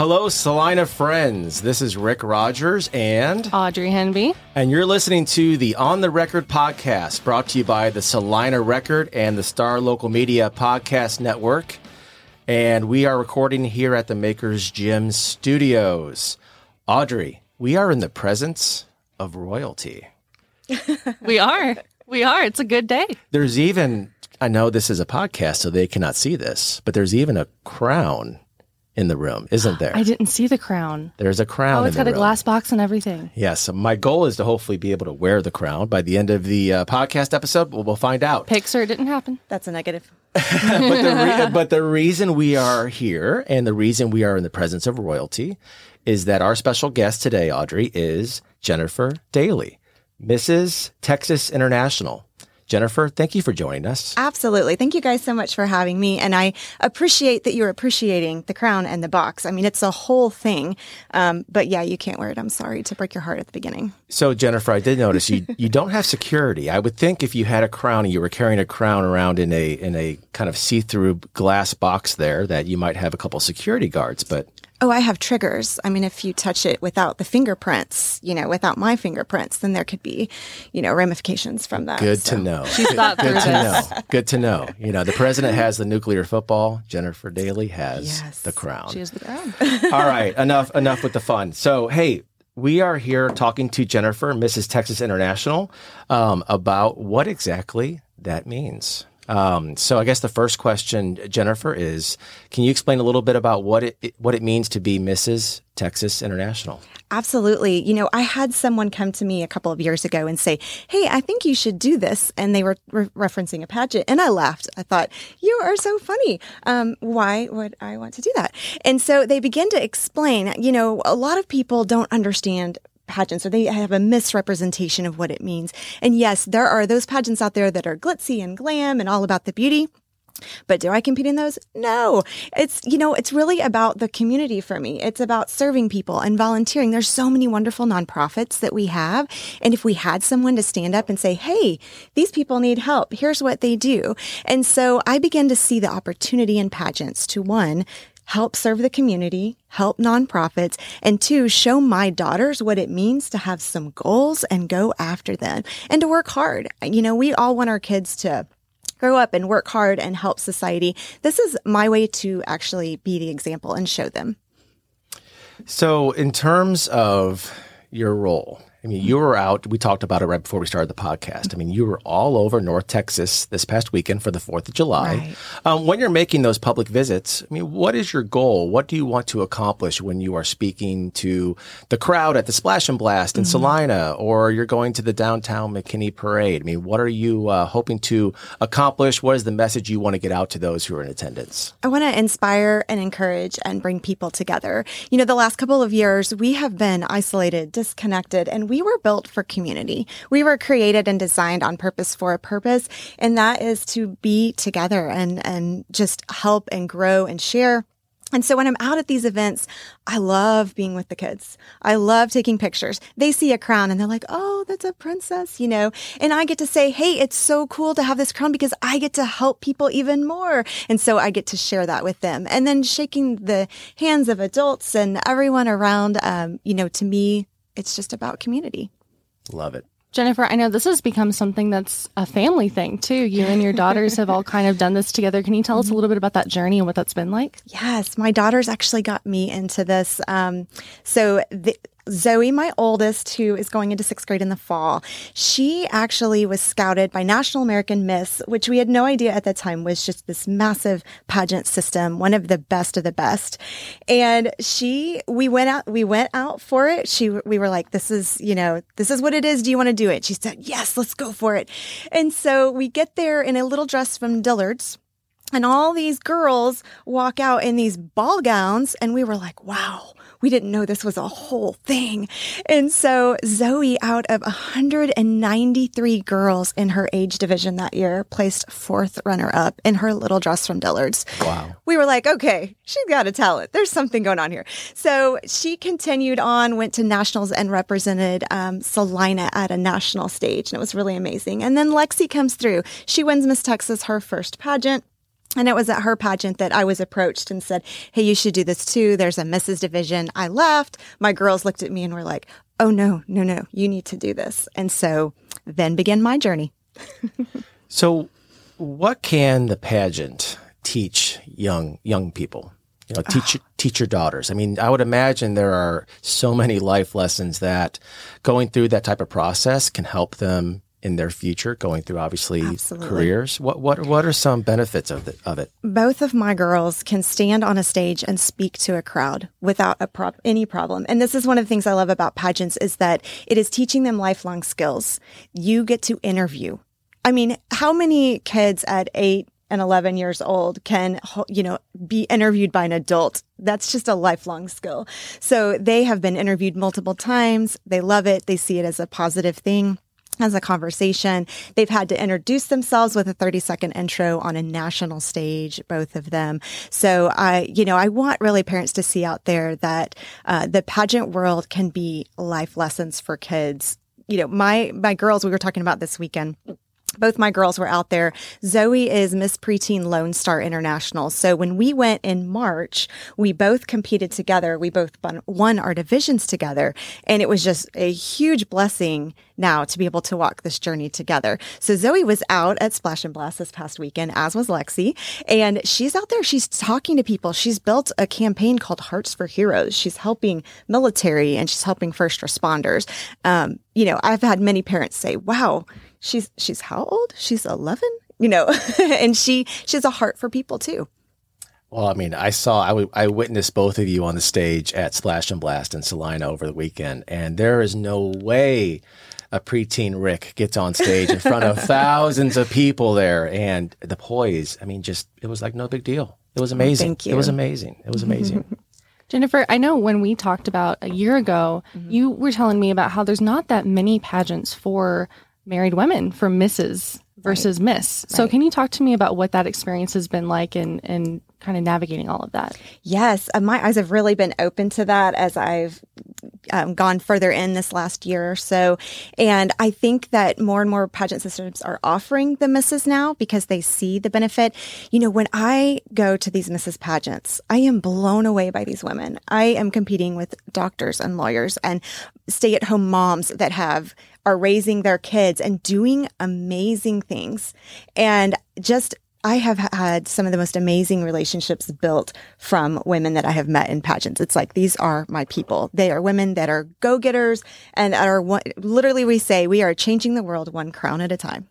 Hello, Celina friends. This is Rick Rogers and Audrey Henby. And you're listening to the On the Record podcast brought to you by the Celina Record and the Star Local Media Podcast Network. And we are recording here at the Makers Gym Studios. Audrey, we are in the presence of royalty. we are. We are. It's a good day. There's even, I know this is a podcast, so they cannot see this, but there's even a crown in the room, isn't there? I didn't see the crown. There's a crown. Oh, it's got a glass box and everything. Yes. My goal is to hopefully be able to wear the crown by the end of the uh, podcast episode. We'll, we'll find out. Pixar didn't happen. That's a negative. but, the re- but the reason we are here and the reason we are in the presence of royalty is that our special guest today, Audrey, is Jennifer Daly, Mrs. Texas International. Jennifer, thank you for joining us. Absolutely. Thank you guys so much for having me. And I appreciate that you're appreciating the crown and the box. I mean, it's a whole thing. Um, but yeah, you can't wear it. I'm sorry to break your heart at the beginning. So, Jennifer, I did notice you, you don't have security. I would think if you had a crown and you were carrying a crown around in a in a kind of see through glass box there, that you might have a couple security guards. But Oh, I have triggers. I mean, if you touch it without the fingerprints, you know, without my fingerprints, then there could be, you know, ramifications from that. Good so. to know. She's thought Good to know. Good to know. You know, the president has the nuclear football. Jennifer Daly has yes. the crown. She has the crown. All right, enough enough with the fun. So, hey, we are here talking to Jennifer, Mrs. Texas International, um, about what exactly that means. Um, so I guess the first question, Jennifer, is can you explain a little bit about what it what it means to be Mrs. Texas International? Absolutely. You know, I had someone come to me a couple of years ago and say, Hey, I think you should do this. And they were re- referencing a pageant. And I laughed. I thought, You are so funny. Um, why would I want to do that? And so they begin to explain, you know, a lot of people don't understand pageants or they have a misrepresentation of what it means. And yes, there are those pageants out there that are glitzy and glam and all about the beauty. But do I compete in those? No. It's, you know, it's really about the community for me. It's about serving people and volunteering. There's so many wonderful nonprofits that we have. And if we had someone to stand up and say, Hey, these people need help. Here's what they do. And so I began to see the opportunity in pageants to one, help serve the community, help nonprofits, and two, show my daughters what it means to have some goals and go after them and to work hard. You know, we all want our kids to grow up and work hard and help society. This is my way to actually be the example and show them. So, in terms of your role, I mean, you were out, we talked about it right before we started the podcast. I mean, you were all over North Texas this past weekend for the 4th of July. Right. Um, when you're making those public visits, I mean, what is your goal? What do you want to accomplish when you are speaking to the crowd at the Splash and Blast in mm-hmm. Celina or you're going to the downtown McKinney Parade? I mean, what are you uh, hoping to accomplish? What is the message you want to get out to those who are in attendance? I want to inspire and encourage and bring people together. You know, the last couple of years, we have been isolated, disconnected, and we were built for community. We were created and designed on purpose for a purpose, and that is to be together and, and just help and grow and share. And so when I'm out at these events, I love being with the kids. I love taking pictures. They see a crown and they're like, Oh, that's a princess, you know, and I get to say, Hey, it's so cool to have this crown because I get to help people even more. And so I get to share that with them and then shaking the hands of adults and everyone around. Um, you know, to me, it's just about community. Love it. Jennifer, I know this has become something that's a family thing too. You and your daughters have all kind of done this together. Can you tell us a little bit about that journey and what that's been like? Yes, my daughters actually got me into this. Um, so the, Zoe, my oldest, who is going into sixth grade in the fall, she actually was scouted by National American Miss, which we had no idea at the time was just this massive pageant system, one of the best of the best. And she, we went out, we went out for it. She, we were like, this is, you know, this is what it is. Do you want to do it? She said, yes, let's go for it. And so we get there in a little dress from Dillard's and all these girls walk out in these ball gowns and we were like wow we didn't know this was a whole thing and so zoe out of 193 girls in her age division that year placed fourth runner up in her little dress from dillard's Wow. we were like, okay, she's got a talent. There's something going on here. So she continued on, went to nationals and represented um, Celina at a national stage. And it was really amazing. And then Lexi comes through. She wins Miss Texas, her first pageant. And it was at her pageant that I was approached and said, Hey, you should do this too. There's a Mrs. Division. I left. My girls looked at me and were like, Oh, no, no, no, you need to do this. And so then began my journey. So, what can the pageant teach young young people? You know, teach teach your daughters. I mean, I would imagine there are so many life lessons that going through that type of process can help them in their future. Going through obviously Absolutely. careers. What what what are some benefits of the, of it? both of my girls can stand on a stage and speak to a crowd without a prob- any problem. And this is one of the things I love about pageants is that it is teaching them lifelong skills. You get to interview. I mean, how many kids at eight and 11 years old can, you know, be interviewed by an adult? That's just a lifelong skill. So they have been interviewed multiple times. They love it. They see it as a positive thing as a conversation. They've had to introduce themselves with a 30 second intro on a national stage, both of them. So I, you know, I want really parents to see out there that uh, the pageant world can be life lessons for kids. You know, my my girls, we were talking about this weekend both my girls were out there. Zoe is Miss Preteen Lone Star International. So when we went in March, we both competed together. We both won- our divisions together. And it was just a huge blessing now to be able to walk this journey together. So Zoe was out at Splash and Blast this past weekend, as was Lexi. And she's out there. She's talking to people. She's built a campaign called Hearts for Heroes. She's helping military and she's helping first responders. Um, you know, I've had many parents say, wow, she's she's how old? She's 11, you know, and she she has a heart for people too. Well, I mean, I saw, I, w- I witnessed both of you on the stage at Splash and Blast in Celina over the weekend, and there is no way a preteen Rick gets on stage in front of thousands of people there, and the poise. I mean, just it was like no big deal. It was amazing. thank you. It was amazing. It was amazing. Jennifer, I know when we talked about a year ago, Mm-hmm. you were telling me about how there's not that many pageants for married women for Mrs. versus Miss. So can you talk to me about what that experience has been like and and kind of navigating all of that? Yes, uh, my eyes have really been open to that as I've um, gone further in this last year or so. And I think that more and more pageant systems are offering the misses now because they see the benefit. You know, when I go to these misses pageants, I am blown away by these women. I am competing with doctors and lawyers and stay at home moms that have are raising their kids and doing amazing things. And just I have had some of the most amazing relationships built from women that I have met in pageants. It's like these are my people. They are women that are go getters and are one, literally we say we are changing the world one crown at a time.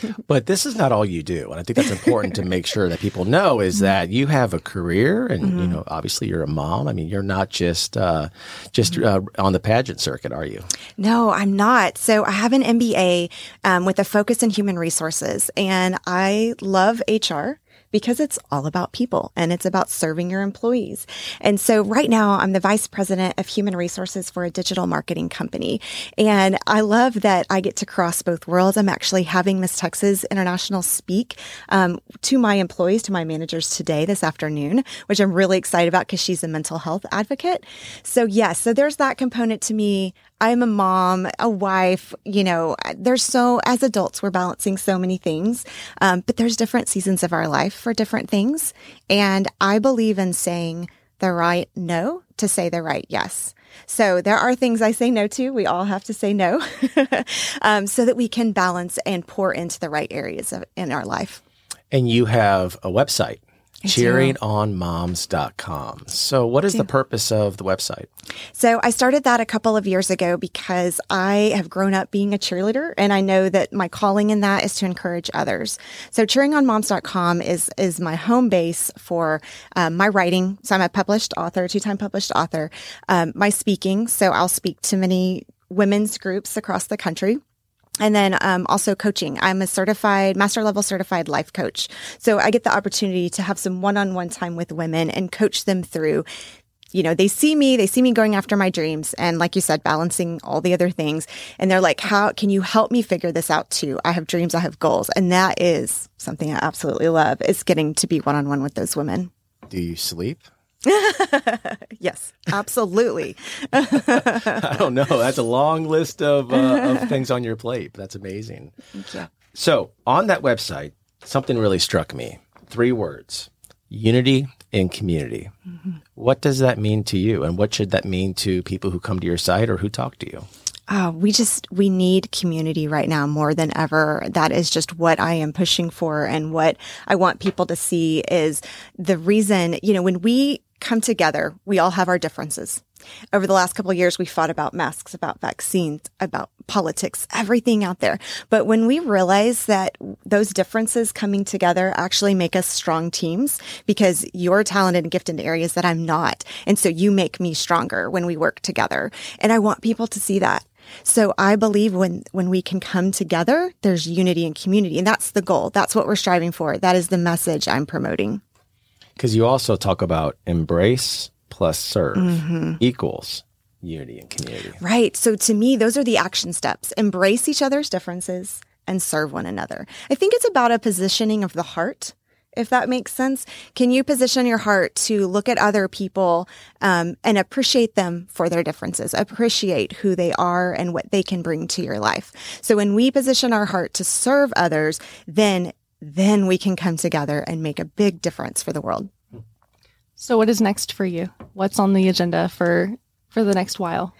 But this is not all you do, and I think that's important to make sure that people know is that you have a career, and you know, obviously you're a mom. I mean, you're not just uh, just uh, on the pageant circuit, are you? No, I'm not. So I have an MBA um, with a focus in human resources, and I love HR because it's all about people and it's about serving your employees. And so right now I'm the vice president of human resources for a digital marketing company. And I love that I get to cross both worlds. I'm actually having Miss Texas International speak um, to my employees, to my managers today, this afternoon, which I'm really excited about because she's a mental health advocate. So yes, so there's that component to me. I'm a mom, a wife, you know, there's so, as adults, we're balancing so many things. Um, but there's different seasons of our life for different things. And I believe in saying the right no to say the right yes. So there are things I say no to. We all have to say no um, so that we can balance and pour into the right areas of, in our life. And you have a website, cheeringonmoms.com. So, what is the purpose of the website? So I started that a couple of years ago because I have grown up being a cheerleader and I know that my calling in that is to encourage others. So cheeringonmoms.com is, is my home base for um, my writing. So I'm a published author, two-time published author, um, my speaking. So I'll speak to many women's groups across the country. And then um, also coaching. I'm a certified, master level certified life coach. So I get the opportunity to have some one on one time with women and coach them through you know, they see me, they see me going after my dreams and like you said, balancing all the other things. And they're like, how can you help me figure this out too? I have dreams, I have goals. And that is something I absolutely love is getting to be one on one with those women. Do you sleep? yes, absolutely. I don't know. That's a long list of, uh, of things on your plate. That's amazing. Thank you. So, on that website, something really struck me. Three words unity and community. Mm-hmm. What does that mean to you? And what should that mean to people who come to your site or who talk to you? Uh, we just we need community right now more than ever. That is just what I am pushing for, and what I want people to see is the reason. You know, when we come together, we all have our differences. Over the last couple years, we fought about masks, about vaccines, about politics, everything out there. But when we realize that those differences coming together actually make us strong teams because you're talented and gifted in areas that I'm not. And so you make me stronger when we work together. And I want people to see that. So I believe when, when we can come together, there's unity and community. And that's the goal. That's what we're striving for. That is the message I'm promoting. Because you also talk about embrace plus serve mm-hmm. equals unity and community. Right. So to me, those are the action steps. Embrace each other's differences and serve one another. I think it's about a positioning of the heart. If that makes sense, can you position your heart to look at other people um, and appreciate them for their differences, appreciate who they are and what they can bring to your life? So when we position our heart to serve others, then then we can come together and make a big difference for the world. So what is next for you? What's on the agenda for for the next while?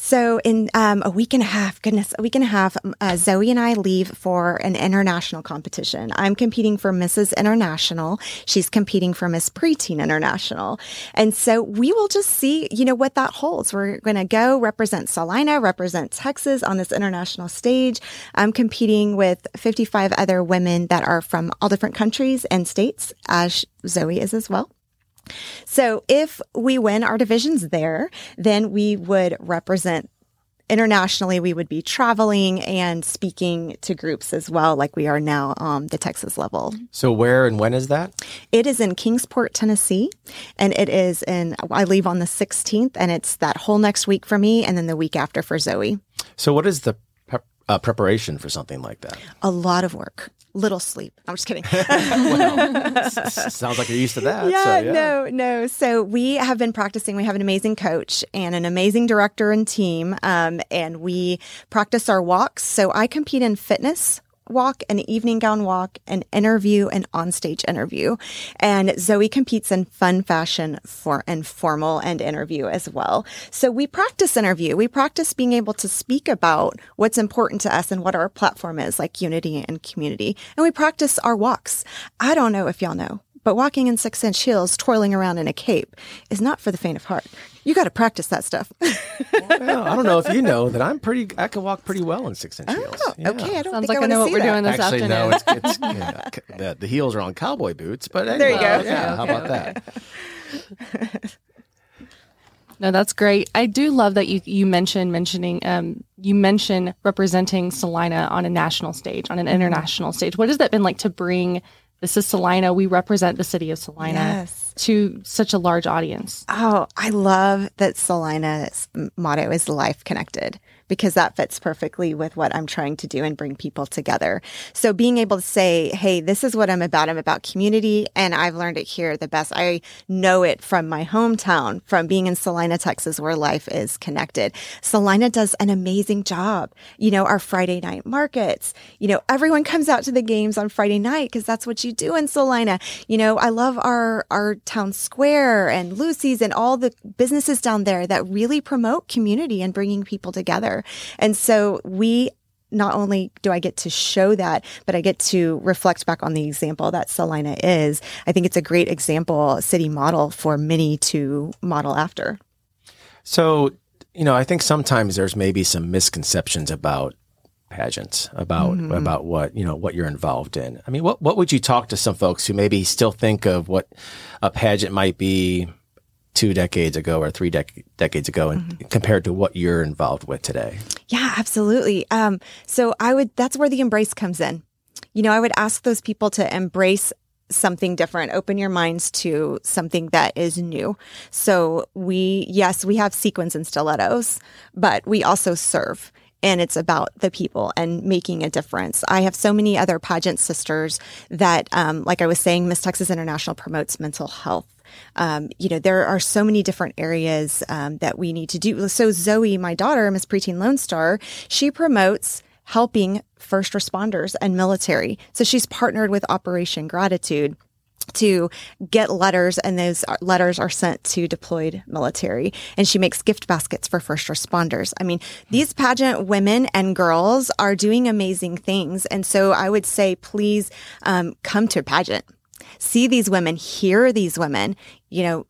So in um, a week and a half, goodness, a week and a half, uh, Zoe and I leave for an international competition. I'm competing for Mrs. International. She's competing for Miss Preteen International. And so we will just see, you know, what that holds. We're going to go represent Celina, represent Texas on this international stage. I'm competing with 55 other women that are from all different countries and states, as Zoe is as well. So if we win our divisions there, then we would represent internationally. We would be traveling and speaking to groups as well, like we are now on the Texas level. So where and when is that? It is in Kingsport, Tennessee, and it is in. I leave on the 16th, and it's that whole next week for me, and then the week after for Zoe. So what is the uh, preparation for something like that? A lot of work little sleep. I'm just kidding. well, sounds like you're used to that. Yeah, so, yeah, no, no. So we have been practicing. We have an amazing coach and an amazing director and team, um, and we practice our walks. So I compete in fitness, walk, an evening gown walk, an interview, an onstage interview. And Zoe competes in fun fashion for and formal and interview as well. So we practice interview. We practice being able to speak about what's important to us and what our platform is, like unity and community. And we practice our walks. I don't know if y'all know, but walking in six inch heels, twirling around in a cape is not for the faint of heart. You got to practice that stuff. well, I don't know if you know that I'm pretty. I can walk pretty well in six inch heels. Oh, yeah. okay. I don't Sounds think like I, I know what we're that. doing this Actually, afternoon. no. It's, it's yeah, the, the, heels are on cowboy boots, but anyway, There you go. Yeah, Okay, how about okay, that? No, that's great. I do love that you you mentioned mentioning um you mentioned representing Celina on a national stage, on an international stage. What has that been like to bring this is Celina, we represent the city of Celina Yes. to such a large audience. Oh, I love that Celina's motto is life connected because that fits perfectly with what I'm trying to do and bring people together. So being able to say, Hey, this is what I'm about. I'm about community and I've learned it here the best. I know it from my hometown, from being in Celina, Texas, where life is connected. Celina does an amazing job. You know, our Friday night markets, you know, everyone comes out to the games on Friday night because that's what you do in Celina. You know, I love our, our town square and Lucy's and all the businesses down there that really promote community and bringing people together. And so we not only do I get to show that, but I get to reflect back on the example that Celina is. I think it's a great example, city model for many to model after. So, you know, I think sometimes there's maybe some misconceptions about pageants, about Mm-hmm. about what you know what you're involved in. I mean, what what would you talk to some folks who maybe still think of what a pageant might be two decades ago or three dec- decades ago, and Mm-hmm. compared to what you're involved with today? Yeah, absolutely. Um, so I would, that's where the embrace comes in. You know, I would ask those people to embrace something different, open your minds to something that is new. So we, yes, we have sequins and stilettos, but we also serve. And it's about the people and making a difference. I have so many other pageant sisters that, um, like I was saying, Miss Texas International promotes mental health. Um, you know, there are so many different areas um, that we need to do. So Zoe, my daughter, Miss Preteen Lone Star, she promotes helping first responders and military. So she's partnered with Operation Gratitude to get letters and those letters are sent to deployed military. And she makes gift baskets for first responders. I mean these pageant women and girls are doing amazing things. And so i would say please um, come to pageant. See these women hear these women you know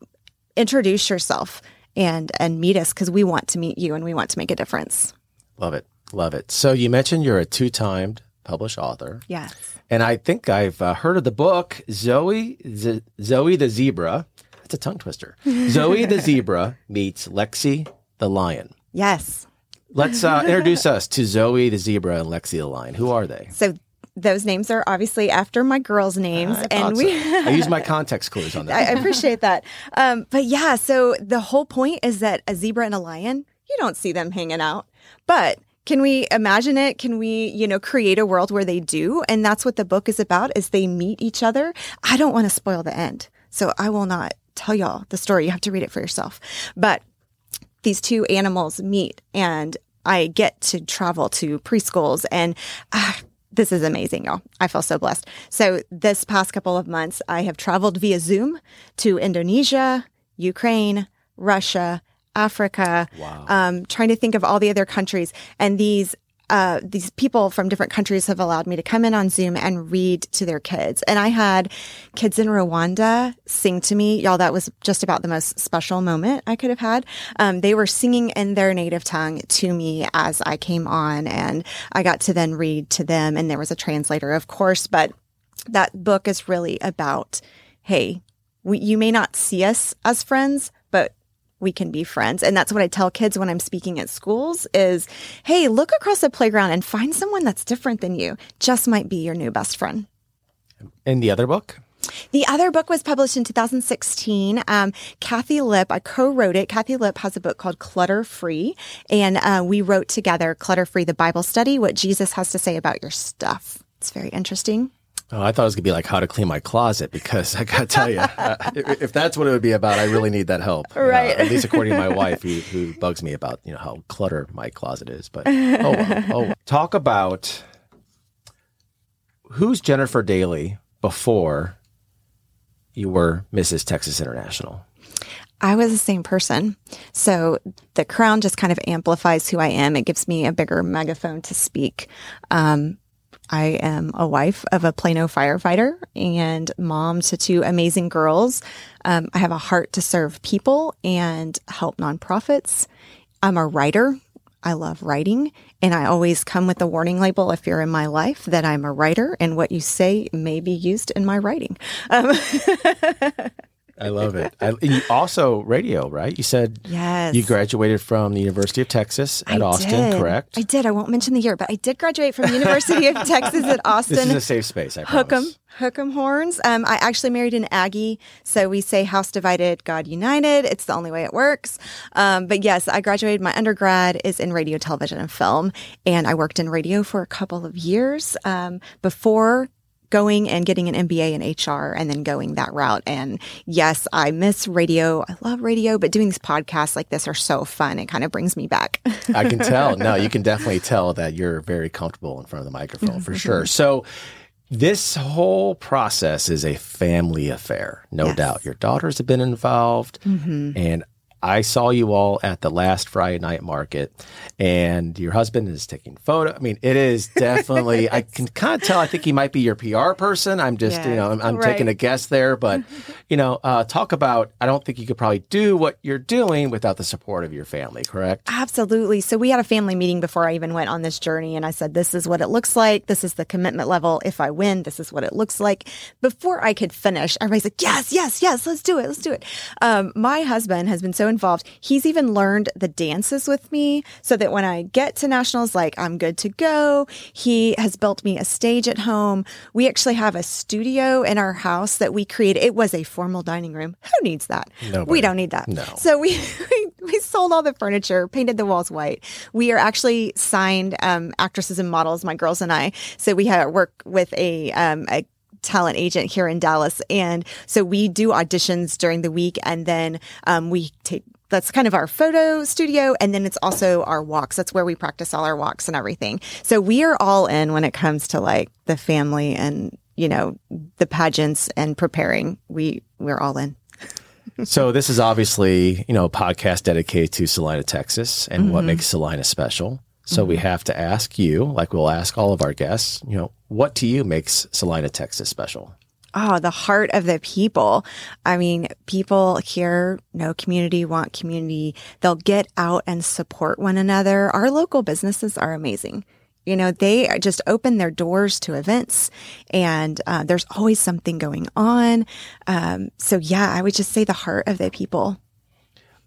introduce yourself and and meet us because we want to meet you and we want to make a difference. Love it. Love it. So you mentioned you're a two timed published author. yes And I think I've uh, heard of the book Zoe Z- Zoe the Zebra. That's a tongue twister. Zoe the Zebra meets Lexi the Lion. yes Let's uh, introduce us to Zoe the Zebra and Lexi the Lion. Who are they? so those names are obviously after my girls' names, I and we. so. I use my context clues on that. I appreciate that. Um, but yeah, so the whole point is that a zebra and a lion, you don't see them hanging out. But can we imagine it? Can we, you know, create a world where they do? And that's what the book is about is they meet each other. I don't want to spoil the end. So I will not tell y'all the story. You have to read it for yourself. But these two animals meet and I get to travel to preschools and ah, this is amazing, y'all. I feel so blessed. So this past couple of months, I have traveled via Zoom to Indonesia, Ukraine, Russia, Africa, Wow. um, trying to think of all the other countries. And these uh, these people from different countries have allowed me to come in on Zoom and read to their kids. And I had kids in Rwanda sing to me. Y'all, that was just about the most special moment I could have had. Um, they were singing in their native tongue to me as I came on, and I got to then read to them. And there was a translator, of course, but that book is really about hey, we, you may not see us as friends, we can be friends. And that's what I tell kids when I'm speaking at schools is, hey, look across the playground and find someone that's different than you. Just might be your new best friend. In the other book? The other book was published in 2016. Um, Kathi Lipp, I co-wrote it. Kathi Lipp has a book called Clutter Free, and uh, we wrote together Clutter Free, the Bible study, what Jesus has to say about your stuff. It's very interesting. Oh, I thought it was going to be like how to clean my closet because I got to tell you, uh, if that's what it would be about, I really need that help. Uh, Right. at least according to my wife, who, who bugs me about, you know, how clutter my closet is. But, oh, oh, talk about who's Jennifer Daly before you were Mrs. Texas International? I was the same person. So the crown just kind of amplifies who I am. It gives me a bigger megaphone to speak. Um, I am a wife of a Plano firefighter and mom to two amazing girls. Um, I have a heart to serve people and help nonprofits. I'm a writer. I love writing. And I always come with a warning label if you're in my life that I'm a writer and what you say may be used in my writing. Um, I love it. I, you also radio, right? You said yes. you graduated from the University of Texas at I Austin, did. correct? I did. I won't mention the year, but I did graduate from the University of Texas at Austin. this is a safe space, I hook 'em, hook 'em horns. Um, I actually married an Aggie, so we say house divided, God united. It's the only way it works. Um, but yes, I graduated. My undergrad is in radio, television, and film, and I worked in radio for a couple of years um, before going and getting an MBA in HR and then going that route. And yes, I miss radio. I love radio, but doing these podcasts like this are so fun. It kind of brings me back. I can tell. No, you can definitely tell that you're very comfortable in front of the microphone mm-hmm. for mm-hmm. sure. So, this whole process is a family affair, no Yes. doubt. Your daughters have been involved, mm-hmm. and I saw you all at the last Friday night market, and your husband is taking photo. I mean, it is definitely. I can kind of tell. I think he might be your PR person. I'm just, you know, I'm, I'm right. taking a guess there, but you know, uh, talk about. I don't think you could probably do what you're doing without the support of your family. Correct? Absolutely. So we had a family meeting before I even went on this journey, and I said, "This is what it looks like. This is the commitment level. If I win, this is what it looks like." Before I could finish, everybody's like, "Yes, yes, yes, let's do it, let's do it." Um, my husband has been so involved. He's even learned the dances with me, so that when I get to nationals, like I'm good to go. He has built me a stage at home. We actually have a studio in our house that we created. It was a formal dining room. Who needs that? Nobody. We don't need that. No. So we, we we sold all the furniture, painted the walls white. We are actually signed um, actresses and models, my girls and I. So we had work with a um, a talent agent here in Dallas, and so we do auditions during the week, and then um, we take. That's kind of our photo studio. And then it's also our walks. That's where we practice all our walks and everything. So we are all in when it comes to like the family and, you know, the pageants and preparing. We, we're all in. so this is obviously you know a podcast dedicated to Celina, Texas, and Mm-hmm. what makes Celina special. So we have to ask you, like we'll ask all of our guests, you know, what to you makes Celina, Texas special? Oh, the heart of the people. I mean, people here know community, want community. They'll get out and support one another. Our local businesses are amazing. You know, they just open their doors to events and uh, there's always something going on. Um, so, yeah, I would just say the heart of the people.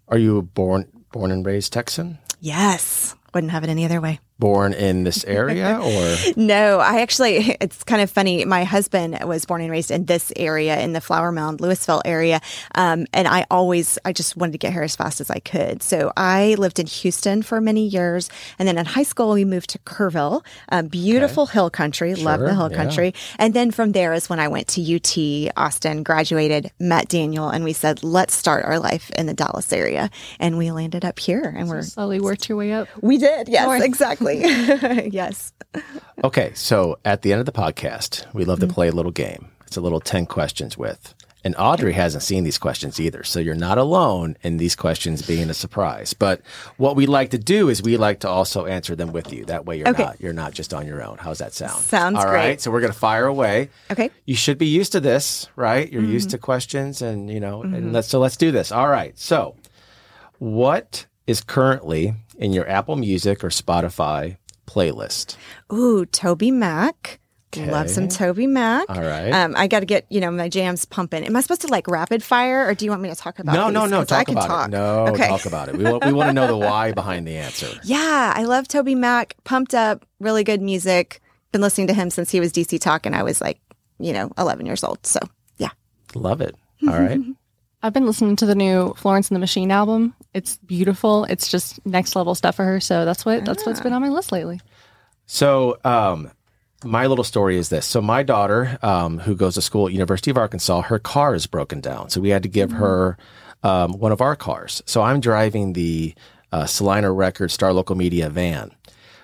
Are you born born and raised Texan? Yes. Wouldn't have it any other way. Born in this area or No, I actually, it's kind of funny. My husband was born and raised in this area, in the Flower Mound, Lewisville area. Um, and I always, I just wanted to get here as fast as I could. So I lived in Houston for many years. And then in high school, we moved to Kerrville, um, beautiful hill country. Love the hill yeah. country. And then from there is when I went to UT, Austin, graduated, met Daniel, and we said, let's start our life in the Dallas area. And we landed up here and we're, Slowly worked your way up. we did. Yes, North. exactly. yes. Okay, so at the end of the podcast, we love to mm-hmm. play a little game. It's a little 10 questions with. And Audrey hasn't seen these questions either. So you're not alone in these questions being a surprise. But what we like to do is we like to also answer them with you. That way you're Okay. not you're not just on your own. How's that sound? Sounds All great. right. So we're gonna fire away. Okay. You should be used to this, right? You're used to mm-hmm. questions and you know, and mm-hmm. let's so let's do this. All right. So what is currently in your Apple Music or Spotify playlist? Ooh, Toby Mac. Love some Toby Mac. All right. Um, I got to get you know my jams pumping. Am I supposed to like rapid fire, or do you want me to talk about? No, these? no, no. 'Cause I Talk can about talk. it. No, Okay. talk about it. We want, we want to know the why behind the answer. Yeah, I love Toby Mac. Pumped up, really good music. Been listening to him since he was DC Talk, and I was like, you know, 11 years old. So yeah. Love it. All right. I've been listening to the new Florence and the Machine album. It's beautiful. It's just next level stuff for her. So that's what that's what's been on my list lately. So, um, my little story is this. So, my daughter, um, who goes to school at University of Arkansas, her car is broken down. So, we had to give her um, one of our cars. So, I'm driving the uh, Celina Record Star Local Media van,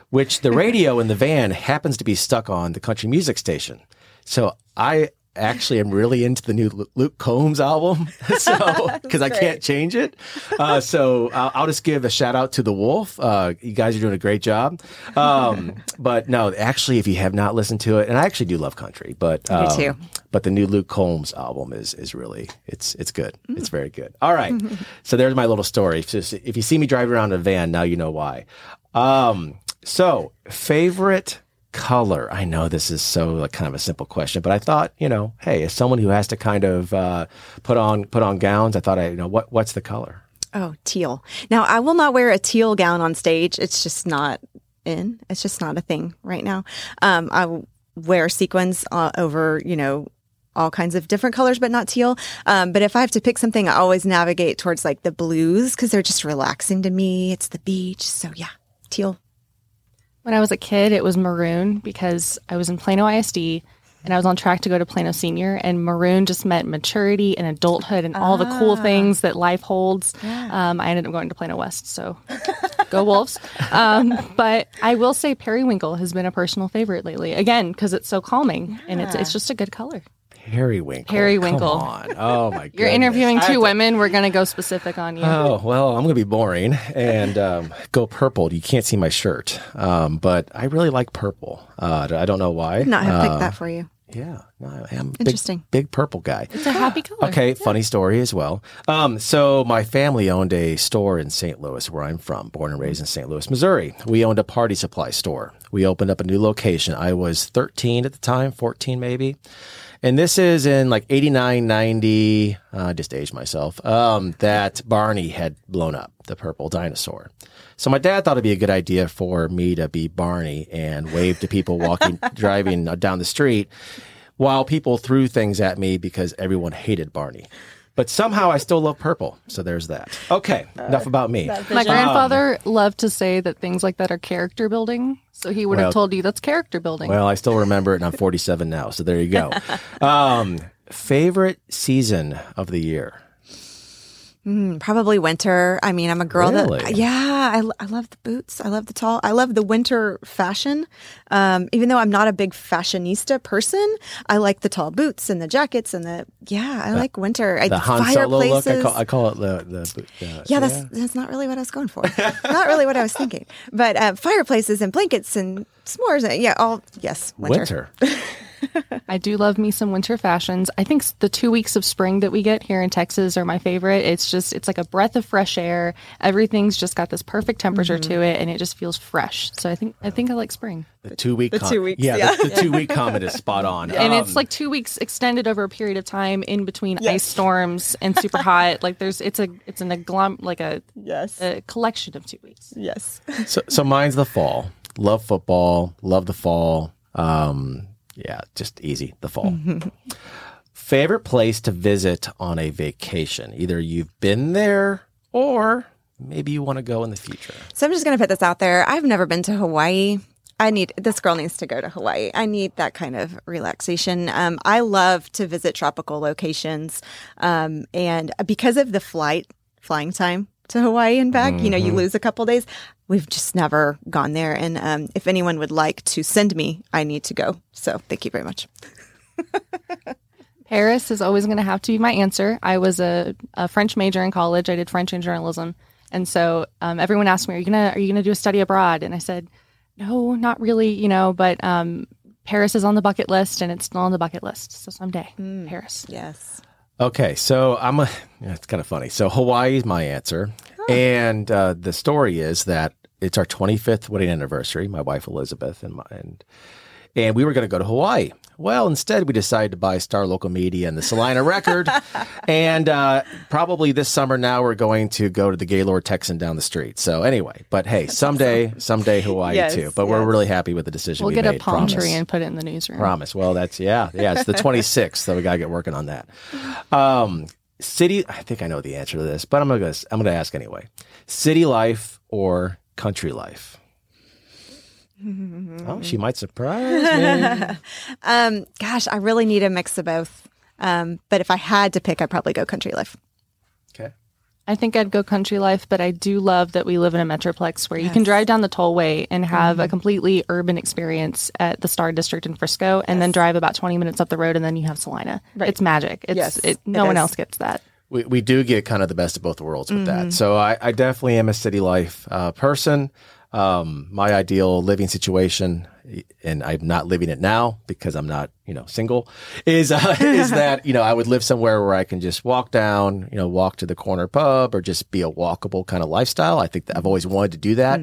which the radio in the van happens to be stuck on the country music station. So, I actually am really into the new Luke Combs album. so, because I can't change it. Uh, so, I'll, I'll just give a shout out to The Wolf. Uh, you guys are doing a great job. Um, but no, actually, if you have not listened to it, and I actually do love country, but um, too. But the new Luke Combs album is is really it's it's good. It's very good. All right, so there's my little story. If, if you see me driving around in a van, now you know why. Um, so favorite color. I know this is so like kind of a simple question, but I thought you know, hey, as someone who has to kind of uh, put on put on gowns, I thought I you know what what's the color. Oh, teal. Now, I will not wear a teal gown on stage. It's just not in. It's just not a thing right now. Um, I wear sequins uh, over, you know, all kinds of different colors, but not teal. Um, but if I have to pick something, I always navigate towards like the blues because they're just relaxing to me. It's the beach. So, yeah, teal. When I was a kid, it was maroon because I was in Plano ISD and I was on track to go to Plano Senior, and maroon just meant maturity and adulthood and all the cool things that life holds. Um, I ended up going to Plano West, so go Wolves. Um, but I will say Periwinkle has been a personal favorite lately, again because it's so calming and it's it's just a good color. Periwinkle. Periwinkle. Come on. Oh my god. You're interviewing two women. We're going to go specific on you. Oh well, I'm gonna be boring and um, go purple. You can't see my shirt, um, but I really like purple. Uh, I don't know why. Not have picked Uh, that for you. Yeah, no, I am a big, Interesting. big purple guy. it's a happy color. Okay, funny story as well. Um, so my family owned a store in St. Louis, where I'm from, born and raised in St. Louis, Missouri. We owned a party supply store. We opened up a new location. I was 13 at the time, 14 maybe. And this is in like 89, 90, uh, I just aged myself, um, that Barney had blown up, the purple dinosaur. So my dad thought it'd be a good idea for me to be Barney and wave to people walking, driving down the street while people threw things at me because everyone hated Barney. But somehow I still love purple. So there's that. Okay, enough about me. My grandfather loved to say that things like that are character building. So he would Well- have told you that's character building. Well, I still remember it, and I'm 47 now. So there you go. Um, favorite season of the year? Probably winter. I mean, I'm a girl Really? that, yeah, I, I love the boots. I love the tall. I love the winter fashion. Um, even though I'm not a big fashionista person, I like the tall boots and the jackets and the, yeah, I like winter. I, The Han Solo look. I fireplaces. call, I call it the the. the yeah, that's that's not really what I was going for. not really what I was thinking. But uh, fireplaces and blankets and s'mores. uh, Yeah, all yes, winter. winter. I do love me some winter fashions. I think the two weeks of spring that we get here in Texas are my favorite. It's just, it's like a breath of fresh air. Everything's just got this perfect temperature Mm-hmm. to it and it just feels fresh. So I think, I think I like spring. The two week. the two weeks, Yeah, yeah. The, the two week comment is spot on. And Um, it's like two weeks extended over a period of time in between Yes. ice storms and super hot. Like there's, it's a, it's an agglom, like a, Yes. a collection of two weeks. yes. So, so mine's the fall. Love football. Love the fall. Um, yeah, just easy. The fall. Favorite place to visit on a vacation? Either you've been there or maybe you want to go in the future. So I'm just going to put this out there. I've never been to Hawaii. I need this girl needs to go to Hawaii. I need that kind of relaxation. Um, I love to visit tropical locations, um, and because of the flight flying time to Hawaii and back, you know, you lose a couple days. We've just never gone there, and um, if anyone would like to send me, I need to go. So thank you very much. Paris is always going to have to be my answer. I was a, a French major in college. I did French and journalism, and so um, everyone asked me, "Are you gonna Are you gonna do a study abroad?" And I said, "No, not really. You know, but um, Paris is on the bucket list, and it's still on the bucket list. So someday, Paris. Yes. Okay, so I'm a. It's kind of funny. So Hawaii is my answer, and uh, the story is that it's our 25th wedding anniversary. My wife Elizabeth and my and and we were going to go to Hawaii. Well, instead we decided to buy Star Local Media and the Celina Record, and uh, probably this summer now we're going to go to the Gaylord Texan down the street. So anyway, but hey, someday, someday Hawaii Yes, too. But we're really happy with the decision We'll we get made. a palm promise. tree and put it in the newsroom. Promise. Well, that's yeah, yeah. It's the 26th, so we gotta get working on that. Um, city. I think I know the answer to this, but I'm gonna I'm gonna ask anyway. City life or country life? Oh, she might surprise me. Um, gosh, I really need a mix of both. Um, but if I had to pick, I'd probably go country life. okay. I think I'd go country life, but I do love that we live in a metroplex where you can drive down the tollway and have a completely urban experience at the Star District in Frisco, and then drive about twenty minutes up the road, and then you have Celina. It's magic. It's Yes, it, no it one is. else gets that. We we do get kind of the best of both worlds with that. So I, I definitely am a city life uh, person. Um, my ideal living situation, and I'm not living it now because I'm not, you know, single, is uh, is that you know I would live somewhere where I can just walk down, you know, walk to the corner pub, or just be a walkable kind of lifestyle. I think that I've always wanted to do that,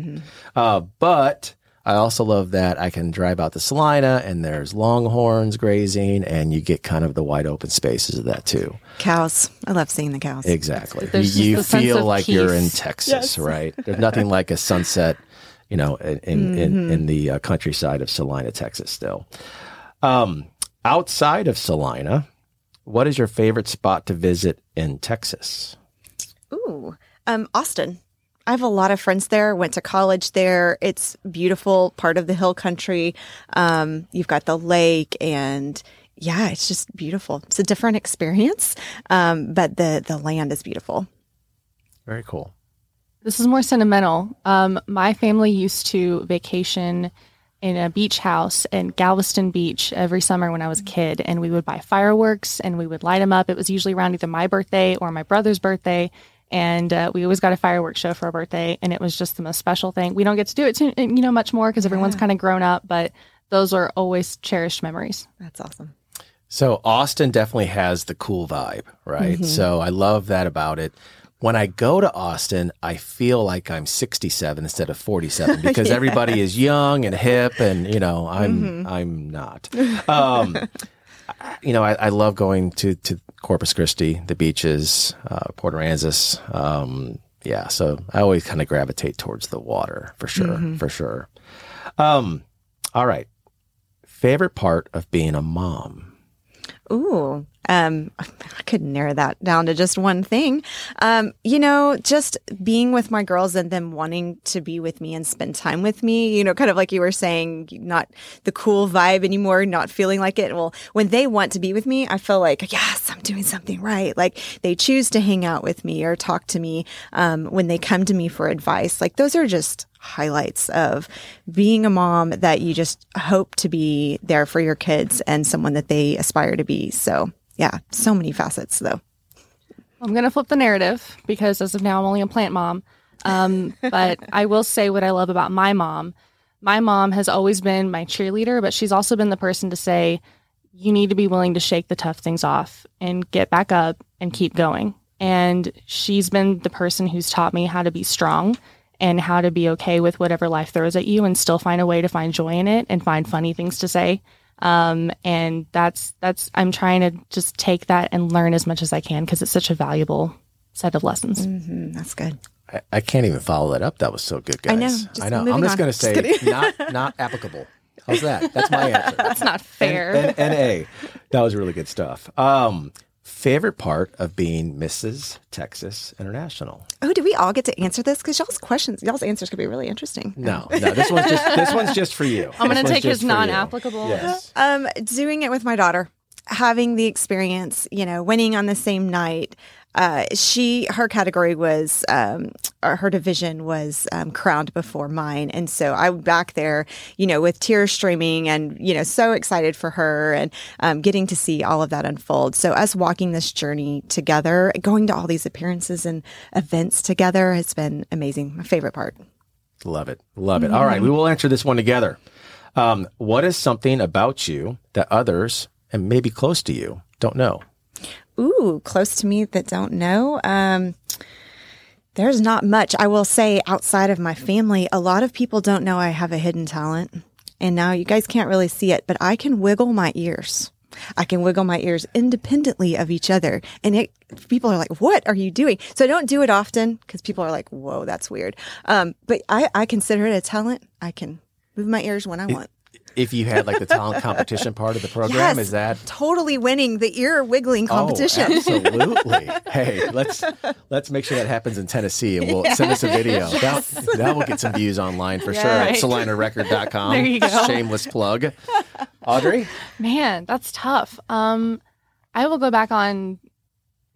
uh, but. I also love that I can drive out to Celina and there's longhorns grazing and you get kind of the wide open spaces of that too. Cows. I love seeing the cows. Exactly. There's you just feel of like you're in peace. Texas, right? There's nothing like a sunset, you know, in in, in, in the uh, countryside of Celina, Texas. Still, um, outside of Celina, what is your favorite spot to visit in Texas? Ooh, um, Austin. I have a lot of friends there. Went to college there. It's beautiful part of the hill country. Um, you've got the lake, and yeah, it's just beautiful. It's a different experience, um, but the the land is beautiful. Very cool. This is more sentimental. Um, my family used to vacation in a beach house in Galveston Beach every summer when I was a kid, and we would buy fireworks and we would light them up. It was usually around either my birthday or my brother's birthday, and uh, we always got a fireworks show for our birthday, and it was just the most special thing. We don't get to do it, too, you know, much more because everyone's kind of grown up, but those are always cherished memories. That's awesome. So Austin definitely has the cool vibe, right? So I love that about it. When I go to Austin, I feel like I'm 67 instead of 47 because everybody is young and hip, and you know I'm I'm not. Um, you know, I, I love going to to Corpus Christi, the beaches, uh, Port Aransas. Um, yeah, so I always kind of gravitate towards the water for sure, for sure. Um, all right, favorite part of being a mom. Ooh, um, I could narrow that down to just one thing. Um, you know, just being with my girls and them wanting to be with me and spend time with me. You know, kind of like you were saying, not the cool vibe anymore, not feeling like it. Well, when they want to be with me, I feel like yes, I'm doing something right. Like they choose to hang out with me or talk to me um, when they come to me for advice. Like those are just highlights of being a mom that you just hope to be there for your kids and someone that they aspire to be. So, yeah, so many facets though. I'm going to flip the narrative because as of now, I'm only a plant mom. Um, but I will say what I love about my mom. My mom has always been my cheerleader, but she's also been the person to say, you need to be willing to shake the tough things off and get back up and keep going. And she's been the person who's taught me how to be strong and how to be okay with whatever life throws at you and still find a way to find joy in it and find funny things to say. Um, and that's that's I'm trying to just take that and learn as much as I can because it's such a valuable set of lessons. Mm, that's good. I, I can't even follow that up. That was so good, guys. I know. Just I know. I'm just on. going to Just say not not applicable. How's that? That's my answer. That's not fair. N- N- NA. That was really good stuff. Um, favorite part of being Mrs. Texas International? Oh, do we all get to answer this? Because y'all's questions, y'all's answers could be really interesting. No, no. This one's just this one's just for you. I'm gonna take his just for you. non-applicable. Yes. Um, doing it with my daughter, having the experience, you know, winning on the same night. Uh, she, her category was, um, her division was um, crowned before mine, and so I'm back there, you know, with tears streaming, and you know, so excited for her, and um, getting to see all of that unfold. So us walking this journey together, going to all these appearances and events together, has been amazing. My favorite part. Love it. Love it. All right. We will answer this one together. Um, what is something about you that others and maybe close to you don't know? Ooh, close to me that don't know. Um, there's not much. I will say outside of my family, a lot of people don't know I have a hidden talent. And now you guys can't really see it, but I can wiggle my ears. I can wiggle my ears independently of each other. And it, people are like, what are you doing? So I don't do it often because people are like, whoa, that's weird. Um, but I, I consider it a talent. I can move my ears when I want. If you had like the talent competition part of the program, Yes, is that totally winning the ear wiggling competition? Oh, absolutely. hey, let's let's make sure that happens in Tennessee, and we'll send us a video. That, that will get some views online for sure. At. CelinaRecord.com. There you go. Shameless plug. Audrey, Man, that's tough. Um, I will go back on.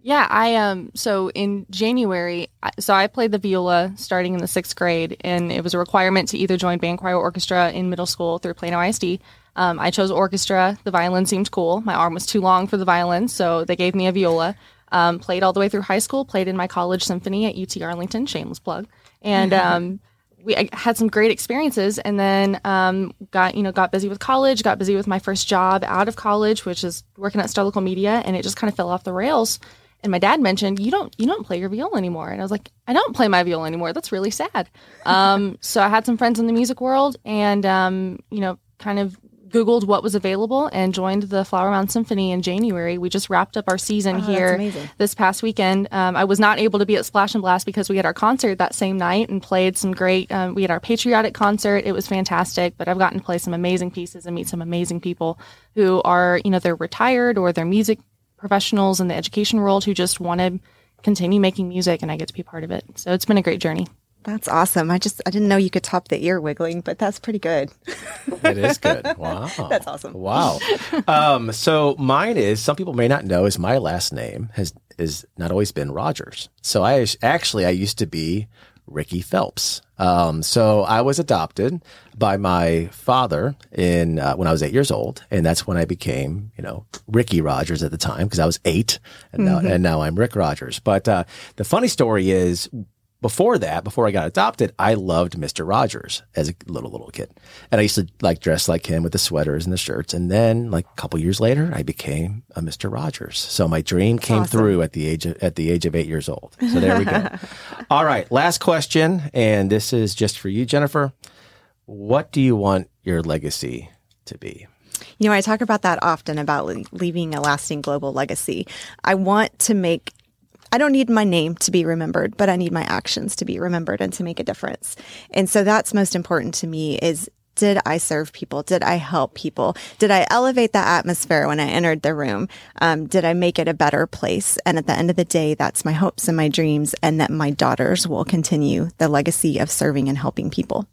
Yeah, I um. So in January, so I played the viola starting in the sixth grade, and it was a requirement to either join band, choir, or orchestra in middle school through Plano ISD. Um, I chose orchestra. The violin seemed cool. My arm was too long for the violin, so they gave me a viola. Um, played all the way through high school. Played in my college symphony at UT Arlington. Shameless plug. And um, we I had some great experiences and then um, got you know got busy with college got busy with my first job out of college which is working at star local media and it just kind of fell off the rails and my dad mentioned you don't you don't play your viola anymore and i was like i don't play my viola anymore that's really sad um, so i had some friends in the music world and um, you know kind of googled what was available and joined the flower mound symphony in january we just wrapped up our season Oh, here this past weekend. Um, I was not able to be at Splash and Blast because we had our concert that same night and played some great. Um, we had our patriotic concert. It was fantastic. But I've gotten to play some amazing pieces and meet some amazing people who are, you know, they're retired or they're music professionals in the education world who just want to continue making music, and I get to be part of it. So it's been a great journey. That's awesome. I just I didn't know you could top the ear wiggling, but that's pretty good. it is good. Wow. That's awesome. Wow. Um, so mine is some people may not know is my last name has is not always been Rogers. So I actually I used to be Ricky Phelps. Um, so I was adopted by my father in uh, when I was eight years old, and that's when I became, you know, Ricky Rogers at the time because I was eight, and now, and now I'm Rick Rogers. But uh, the funny story is, before that, before I got adopted, I loved Mr. Rogers as a little little kid, and I used to like dress like him with the sweaters and the shirts. And then, like a couple years later, I became a Mr. Rogers. So my dream came through at the age of, at the age of eight years old. So there we go. All right, last question, and this is just for you, Jennifer. What do you want your legacy to be? You know, I talk about that often about leaving a lasting global legacy. I want to make I don't need my name to be remembered, but I need my actions to be remembered and to make a difference. And so that's most important to me is did I serve people? Did I help people? Did I elevate the atmosphere when I entered the room? Um, did I make it a better place? And at the end of the day, that's my hopes and my dreams, and that my daughters will continue the legacy of serving and helping people.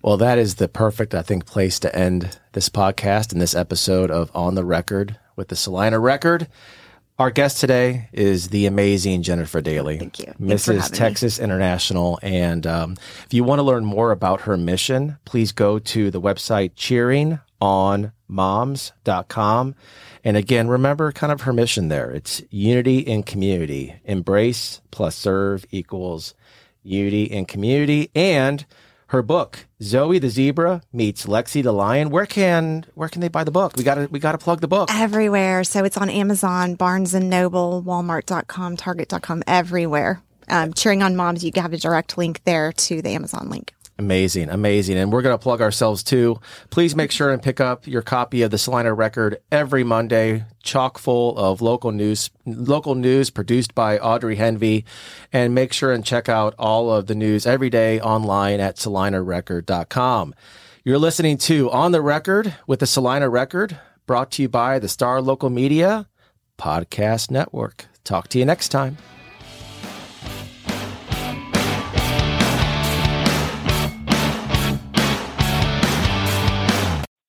Well, that is the perfect, I think, place to end this podcast and this episode of On the Record with the Celina Record. Our guest today is the amazing Jennifer Daly. Thank you. Mrs. having me. Texas International. And um, if you want to learn more about her mission, please go to the website cheeringonmoms.com. And again, remember kind of her mission there. It's unity in community. Embrace plus serve equals unity in community. And her book, Zoe the Zebra meets Lexi the Lion. Where can where can they buy the book? We gotta we gotta plug the book. Everywhere. So it's on Amazon, Barnes and Noble, Walmart.com, Target.com, everywhere. Um, cheering on moms, you have a direct link there to the Amazon link. Amazing, amazing. And we're going to plug ourselves too. Please make sure and pick up your copy of the Celina Record every Monday, chock full of local news, local news produced by Audrey Henvey. And make sure and check out all of the news every day online at celinarecord.com. You're listening to On the Record with the Celina Record, brought to you by the Star Local Media Podcast Network. Talk to you next time.